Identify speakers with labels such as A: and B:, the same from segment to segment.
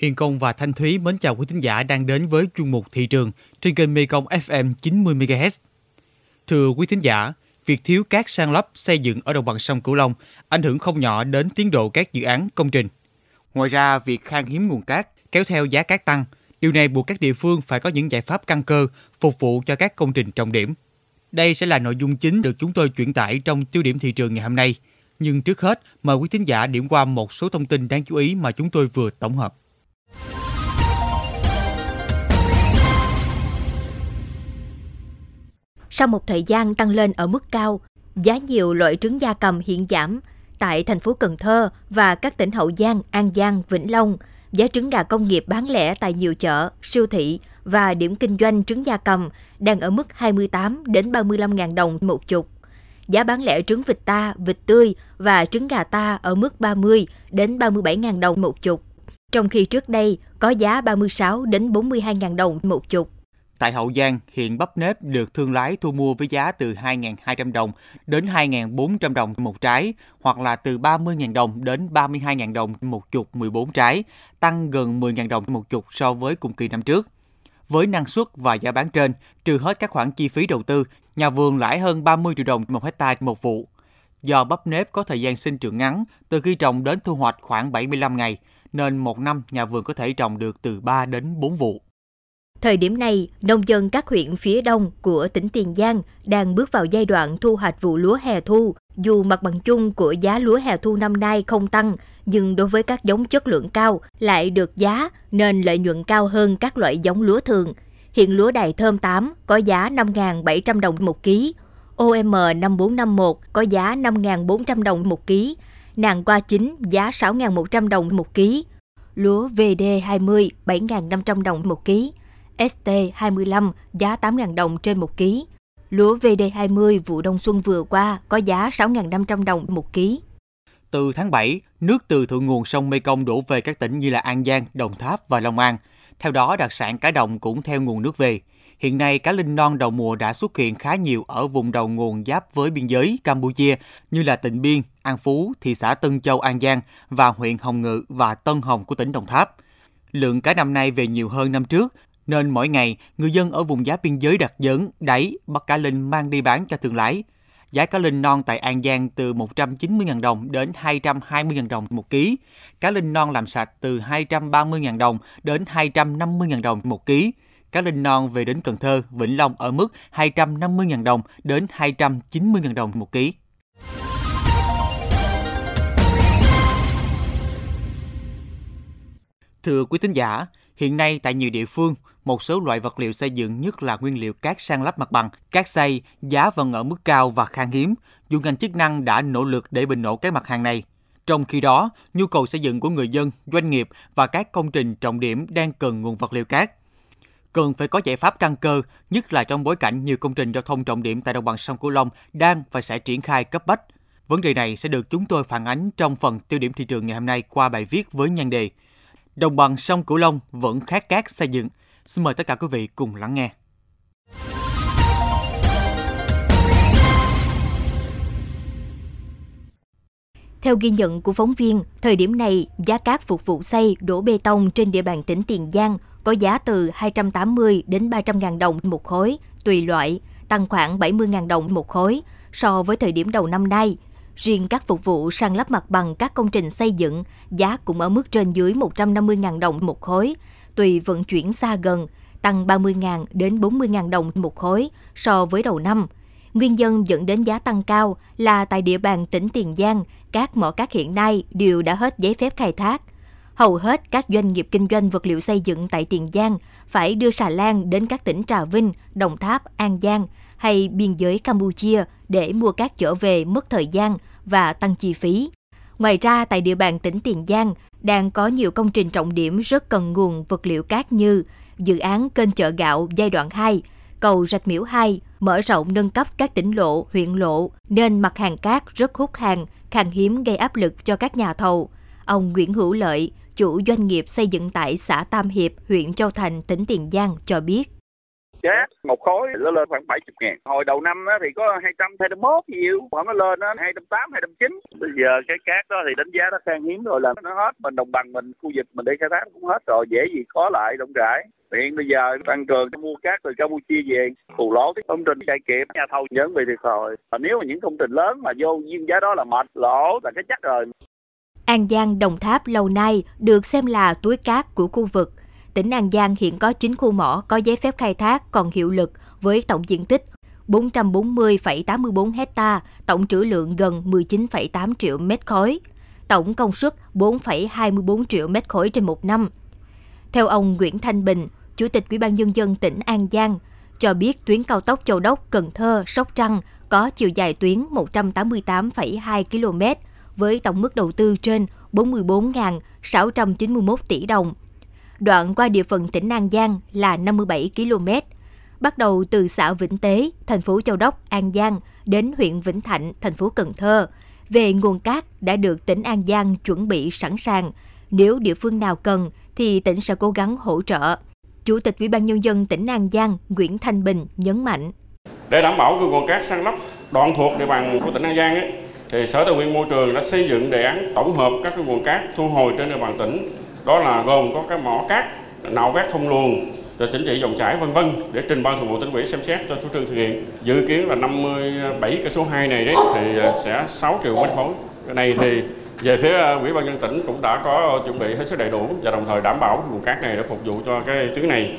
A: Hiền Công và Thanh Thúy mến chào quý thính giả đang đến với chuyên mục thị trường trên kênh Mekong FM 90MHz. Thưa quý thính giả, việc thiếu cát san lấp xây dựng ở đồng bằng sông Cửu Long ảnh hưởng không nhỏ đến tiến độ các dự án công trình. Ngoài ra, việc khan hiếm nguồn cát kéo theo giá cát tăng, điều này buộc các địa phương phải có những giải pháp căn cơ phục vụ cho các công trình trọng điểm. Đây sẽ là nội dung chính được chúng tôi chuyển tải trong tiêu điểm thị trường ngày hôm nay. Nhưng trước hết, mời quý thính giả điểm qua một số thông tin đáng chú ý mà chúng tôi vừa tổng hợp.
B: Sau một thời gian tăng lên ở mức cao, giá nhiều loại trứng gia cầm hiện giảm. Tại thành phố Cần Thơ và các tỉnh Hậu Giang, An Giang, Vĩnh Long, giá trứng gà công nghiệp bán lẻ tại nhiều chợ, siêu thị và điểm kinh doanh trứng gia cầm đang ở mức 28 đến 35 ngàn đồng một chục. Giá bán lẻ trứng vịt ta, vịt tươi và trứng gà ta ở mức 30 đến 37 ngàn đồng một chục. Trong khi trước đây có giá 36 đến 42 ngàn đồng một chục.
A: Tại Hậu Giang, hiện bắp nếp được thương lái thu mua với giá từ 2.200 đồng đến 2.400 đồng một trái, hoặc là từ 30.000 đồng đến 32.000 đồng một chục 14 trái, tăng gần 10.000 đồng một chục so với cùng kỳ năm trước. Với năng suất và giá bán trên, trừ hết các khoản chi phí đầu tư, nhà vườn lãi hơn 30 triệu đồng một hectare một vụ. Do bắp nếp có thời gian sinh trưởng ngắn, từ khi trồng đến thu hoạch khoảng 75 ngày, nên một năm nhà vườn có thể trồng được từ 3 đến 4 vụ.
B: Thời điểm này, nông dân các huyện phía đông của tỉnh Tiền Giang đang bước vào giai đoạn thu hoạch vụ lúa hè thu. Dù mặt bằng chung của giá lúa hè thu năm nay không tăng, nhưng đối với các giống chất lượng cao lại được giá nên lợi nhuận cao hơn các loại giống lúa thường. Hiện lúa đài thơm 8 có giá 5.700 đồng một ký, OM 5451 có giá 5.400 đồng một ký, nàng qua chính giá 6.100 đồng một ký, lúa VD20 7.500 đồng một ký, ST25 giá 8.000 đồng trên một ký. Lúa VD20 vụ đông xuân vừa qua có giá 6.500 đồng một ký.
A: Từ tháng 7, nước từ thượng nguồn sông Mekong đổ về các tỉnh như là An Giang, Đồng Tháp và Long An. Theo đó, đặc sản cá đồng cũng theo nguồn nước về. Hiện nay, cá linh non đầu mùa đã xuất hiện khá nhiều ở vùng đầu nguồn giáp với biên giới Campuchia như là tỉnh Biên, An Phú, thị xã Tân Châu, An Giang và huyện Hồng Ngự và Tân Hồng của tỉnh Đồng Tháp. Lượng cá năm nay về nhiều hơn năm trước nên mỗi ngày người dân ở vùng giá biên giới đặt dấn, đáy, bắt cá linh mang đi bán cho thương lái. Giá cá linh non tại An Giang từ 190.000 đồng đến 220.000 đồng một ký. Cá linh non làm sạch từ 230.000 đồng đến 250.000 đồng một ký. Cá linh non về đến Cần Thơ, Vĩnh Long ở mức 250.000 đồng đến 290.000 đồng một ký. Thưa quý tín giả, hiện nay tại nhiều địa phương, một số loại vật liệu xây dựng nhất là nguyên liệu cát san lấp mặt bằng, cát xây, giá vẫn ở mức cao và khan hiếm, dù ngành chức năng đã nỗ lực để bình ổn các mặt hàng này. Trong khi đó, nhu cầu xây dựng của người dân, doanh nghiệp và các công trình trọng điểm đang cần nguồn vật liệu cát. Cần phải có giải pháp căn cơ, nhất là trong bối cảnh nhiều công trình giao thông trọng điểm tại đồng bằng sông Cửu Long đang và sẽ triển khai cấp bách. Vấn đề này sẽ được chúng tôi phản ánh trong phần tiêu điểm thị trường ngày hôm nay qua bài viết với nhan đề Đồng bằng sông Cửu Long vẫn khát cát xây dựng, Xin mời tất cả quý vị cùng lắng nghe.
B: Theo ghi nhận của phóng viên, thời điểm này, giá cát phục vụ xây đổ bê tông trên địa bàn tỉnh Tiền Giang có giá từ 280 đến 300 ngàn đồng một khối, tùy loại, tăng khoảng 70 ngàn đồng một khối so với thời điểm đầu năm nay. Riêng các phục vụ sang lắp mặt bằng các công trình xây dựng, giá cũng ở mức trên dưới 150 ngàn đồng một khối, tùy vận chuyển xa gần, tăng 30.000 đến 40.000 đồng một khối so với đầu năm. Nguyên nhân dẫn đến giá tăng cao là tại địa bàn tỉnh Tiền Giang, các mỏ cát hiện nay đều đã hết giấy phép khai thác. Hầu hết các doanh nghiệp kinh doanh vật liệu xây dựng tại Tiền Giang phải đưa xà lan đến các tỉnh Trà Vinh, Đồng Tháp, An Giang hay biên giới Campuchia để mua cát trở về mất thời gian và tăng chi phí. Ngoài ra, tại địa bàn tỉnh Tiền Giang, đang có nhiều công trình trọng điểm rất cần nguồn vật liệu cát như dự án kênh chợ gạo giai đoạn 2, cầu Rạch Miễu 2, mở rộng nâng cấp các tỉnh lộ, huyện lộ, nên mặt hàng cát rất hút hàng, khan hiếm gây áp lực cho các nhà thầu. Ông Nguyễn Hữu Lợi, chủ doanh nghiệp xây dựng tại xã Tam Hiệp, huyện Châu Thành, tỉnh Tiền Giang cho biết.
C: Cát một khối nó lên khoảng 70 ngàn. Hồi đầu năm thì có 200, 201 nhiều, khoảng nó lên nó 280, 290. Bây giờ cái cát đó thì đánh giá nó khan hiếm rồi là nó hết. Mình đồng bằng mình, khu vực mình đi khai thác cũng hết rồi, dễ gì có lại rộng rãi. Hiện bây giờ tăng cường mua cát từ Campuchia về, bù lỗ cái công trình chạy kịp, nhà thầu nhấn bị thiệt thòi. Nếu mà những công trình lớn mà vô duyên giá đó là mệt, lỗ là cái chắc rồi.
B: An Giang, Đồng Tháp lâu nay được xem là túi cát của khu vực. Tỉnh An Giang hiện có 9 khu mỏ có giấy phép khai thác còn hiệu lực với tổng diện tích 440,84 hecta, tổng trữ lượng gần 19,8 triệu mét khối, tổng công suất 4,24 triệu mét khối trên một năm. Theo ông Nguyễn Thanh Bình, Chủ tịch Ủy ban Nhân dân tỉnh An Giang, cho biết tuyến cao tốc Châu Đốc, Cần Thơ, Sóc Trăng có chiều dài tuyến 188,2 km với tổng mức đầu tư trên 44.691 tỷ đồng. Đoạn qua địa phận tỉnh An Giang là 57 km, bắt đầu từ xã Vĩnh Tế, thành phố Châu Đốc, An Giang đến huyện Vĩnh Thạnh, thành phố Cần Thơ. Về nguồn cát đã được tỉnh An Giang chuẩn bị sẵn sàng. Nếu địa phương nào cần thì tỉnh sẽ cố gắng hỗ trợ. Chủ tịch Ủy ban Nhân dân tỉnh An Giang Nguyễn Thanh Bình nhấn mạnh.
D: Để đảm bảo nguồn cát săn lấp đoạn thuộc địa bàn của tỉnh An Giang ấy, thì Sở Tài nguyên Môi trường đã xây dựng đề án tổng hợp các cái nguồn cát thu hồi trên địa bàn tỉnh. Đó là gồm có cái mỏ cát, nạo vét thông luồng, rồi chỉnh trị dòng chảy vân vân để trình ban thường vụ tỉnh ủy xem xét cho chủ trương thực hiện. Dự kiến là 57 cái số 2 này đấy thì à, sẽ 6 triệu mét khối. Cái này thì về phía à, ủy ban nhân tỉnh cũng đã có chuẩn bị hết sức đầy đủ và đồng thời đảm bảo nguồn cát này để phục vụ cho cái tuyến này.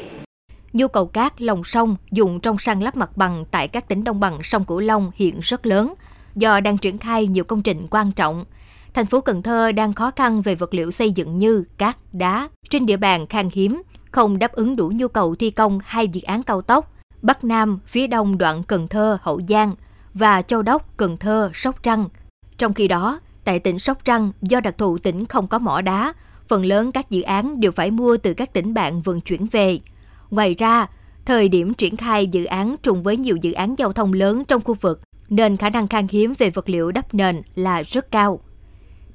B: Nhu cầu cát lòng sông dùng trong san lấp mặt bằng tại các tỉnh đồng bằng sông Cửu Long hiện rất lớn do đang triển khai nhiều công trình quan trọng. Thành phố Cần Thơ đang khó khăn về vật liệu xây dựng như cát, đá trên địa bàn khan hiếm, không đáp ứng đủ nhu cầu thi công hai dự án cao tốc Bắc Nam, phía đông đoạn Cần Thơ, Hậu Giang và Châu Đốc, Cần Thơ, Sóc Trăng. Trong khi đó, tại tỉnh Sóc Trăng, do đặc thù tỉnh không có mỏ đá, phần lớn các dự án đều phải mua từ các tỉnh bạn vận chuyển về. Ngoài ra, thời điểm triển khai dự án trùng với nhiều dự án giao thông lớn trong khu vực, nên khả năng khan hiếm về vật liệu đắp nền là rất cao.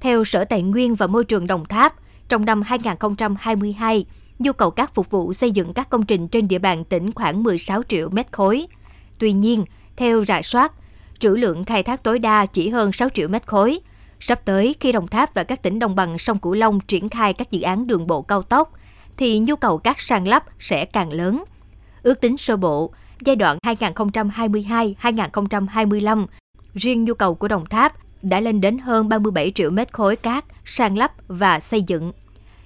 B: Theo Sở Tài nguyên và Môi trường Đồng Tháp, trong năm 2022, nhu cầu cát phục vụ xây dựng các công trình trên địa bàn tỉnh khoảng 16 triệu mét khối. Tuy nhiên, theo rà soát, trữ lượng khai thác tối đa chỉ hơn 6 triệu mét khối. Sắp tới, khi Đồng Tháp và các tỉnh đồng bằng sông Cửu Long triển khai các dự án đường bộ cao tốc, thì nhu cầu cát san lấp sẽ càng lớn. Ước tính sơ bộ, giai đoạn 2022-2025, riêng nhu cầu của Đồng Tháp đã lên đến hơn 37 triệu mét khối cát san lấp và xây dựng.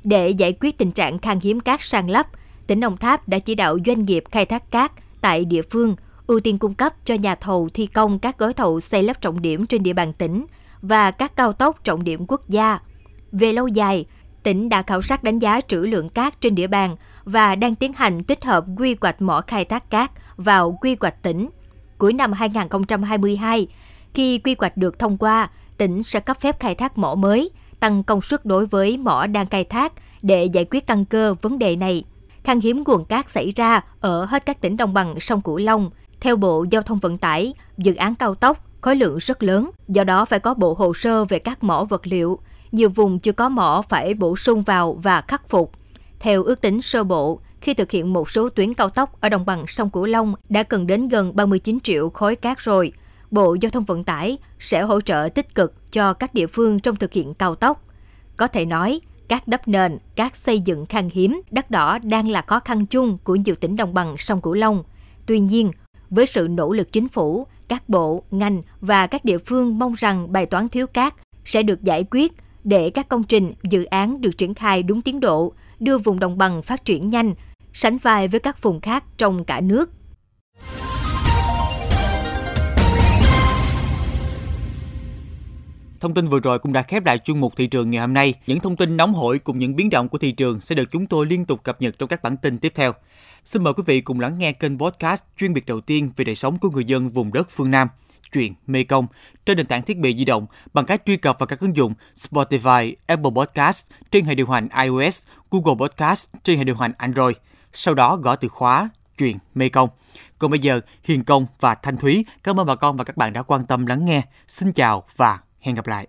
B: Để giải quyết tình trạng khan hiếm cát san lấp, tỉnh Đồng Tháp đã chỉ đạo doanh nghiệp khai thác cát tại địa phương ưu tiên cung cấp cho nhà thầu thi công các gói thầu xây lắp trọng điểm trên địa bàn tỉnh và các cao tốc trọng điểm quốc gia. Về lâu dài, tỉnh đã khảo sát đánh giá trữ lượng cát trên địa bàn và đang tiến hành tích hợp quy hoạch mỏ khai thác cát vào quy hoạch tỉnh. Cuối năm 2022, khi quy hoạch được thông qua, tỉnh sẽ cấp phép khai thác mỏ mới, tăng công suất đối với mỏ đang khai thác để giải quyết căn cơ vấn đề này. Khan hiếm nguồn cát xảy ra ở hết các tỉnh đồng bằng sông Cửu Long. Theo Bộ Giao thông Vận tải, dự án cao tốc khối lượng rất lớn, do đó phải có bộ hồ sơ về các mỏ vật liệu. Nhiều vùng chưa có mỏ phải bổ sung vào và khắc phục. Theo ước tính sơ bộ, khi thực hiện một số tuyến cao tốc ở đồng bằng sông Cửu Long đã cần đến gần 39 triệu khối cát rồi. Bộ Giao thông Vận tải sẽ hỗ trợ tích cực cho các địa phương trong thực hiện cao tốc. Có thể nói, các đắp nền, các xây dựng khan hiếm, đất đỏ đang là khó khăn chung của nhiều tỉnh đồng bằng sông Cửu Long. Tuy nhiên, với sự nỗ lực chính phủ, các bộ, ngành và các địa phương mong rằng bài toán thiếu cát sẽ được giải quyết để các công trình, dự án được triển khai đúng tiến độ, đưa vùng đồng bằng phát triển nhanh, sánh vai với các vùng khác trong cả nước.
A: Thông tin vừa rồi cũng đã khép lại chuyên mục thị trường ngày hôm nay. Những thông tin nóng hổi cùng những biến động của thị trường sẽ được chúng tôi liên tục cập nhật trong các bản tin tiếp theo. Xin mời quý vị cùng lắng nghe kênh podcast chuyên biệt đầu tiên về đời sống của người dân vùng đất phương Nam, chuyện Mê Công, trên nền tảng thiết bị di động bằng cách truy cập vào các ứng dụng Spotify, Apple Podcast trên hệ điều hành iOS, Google Podcast trên hệ điều hành Android. Sau đó gõ từ khóa chuyện Mê Công. Còn bây giờ, Hiền Công và Thanh Thúy cảm ơn bà con và các bạn đã quan tâm lắng nghe. Xin chào và hẹn gặp lại.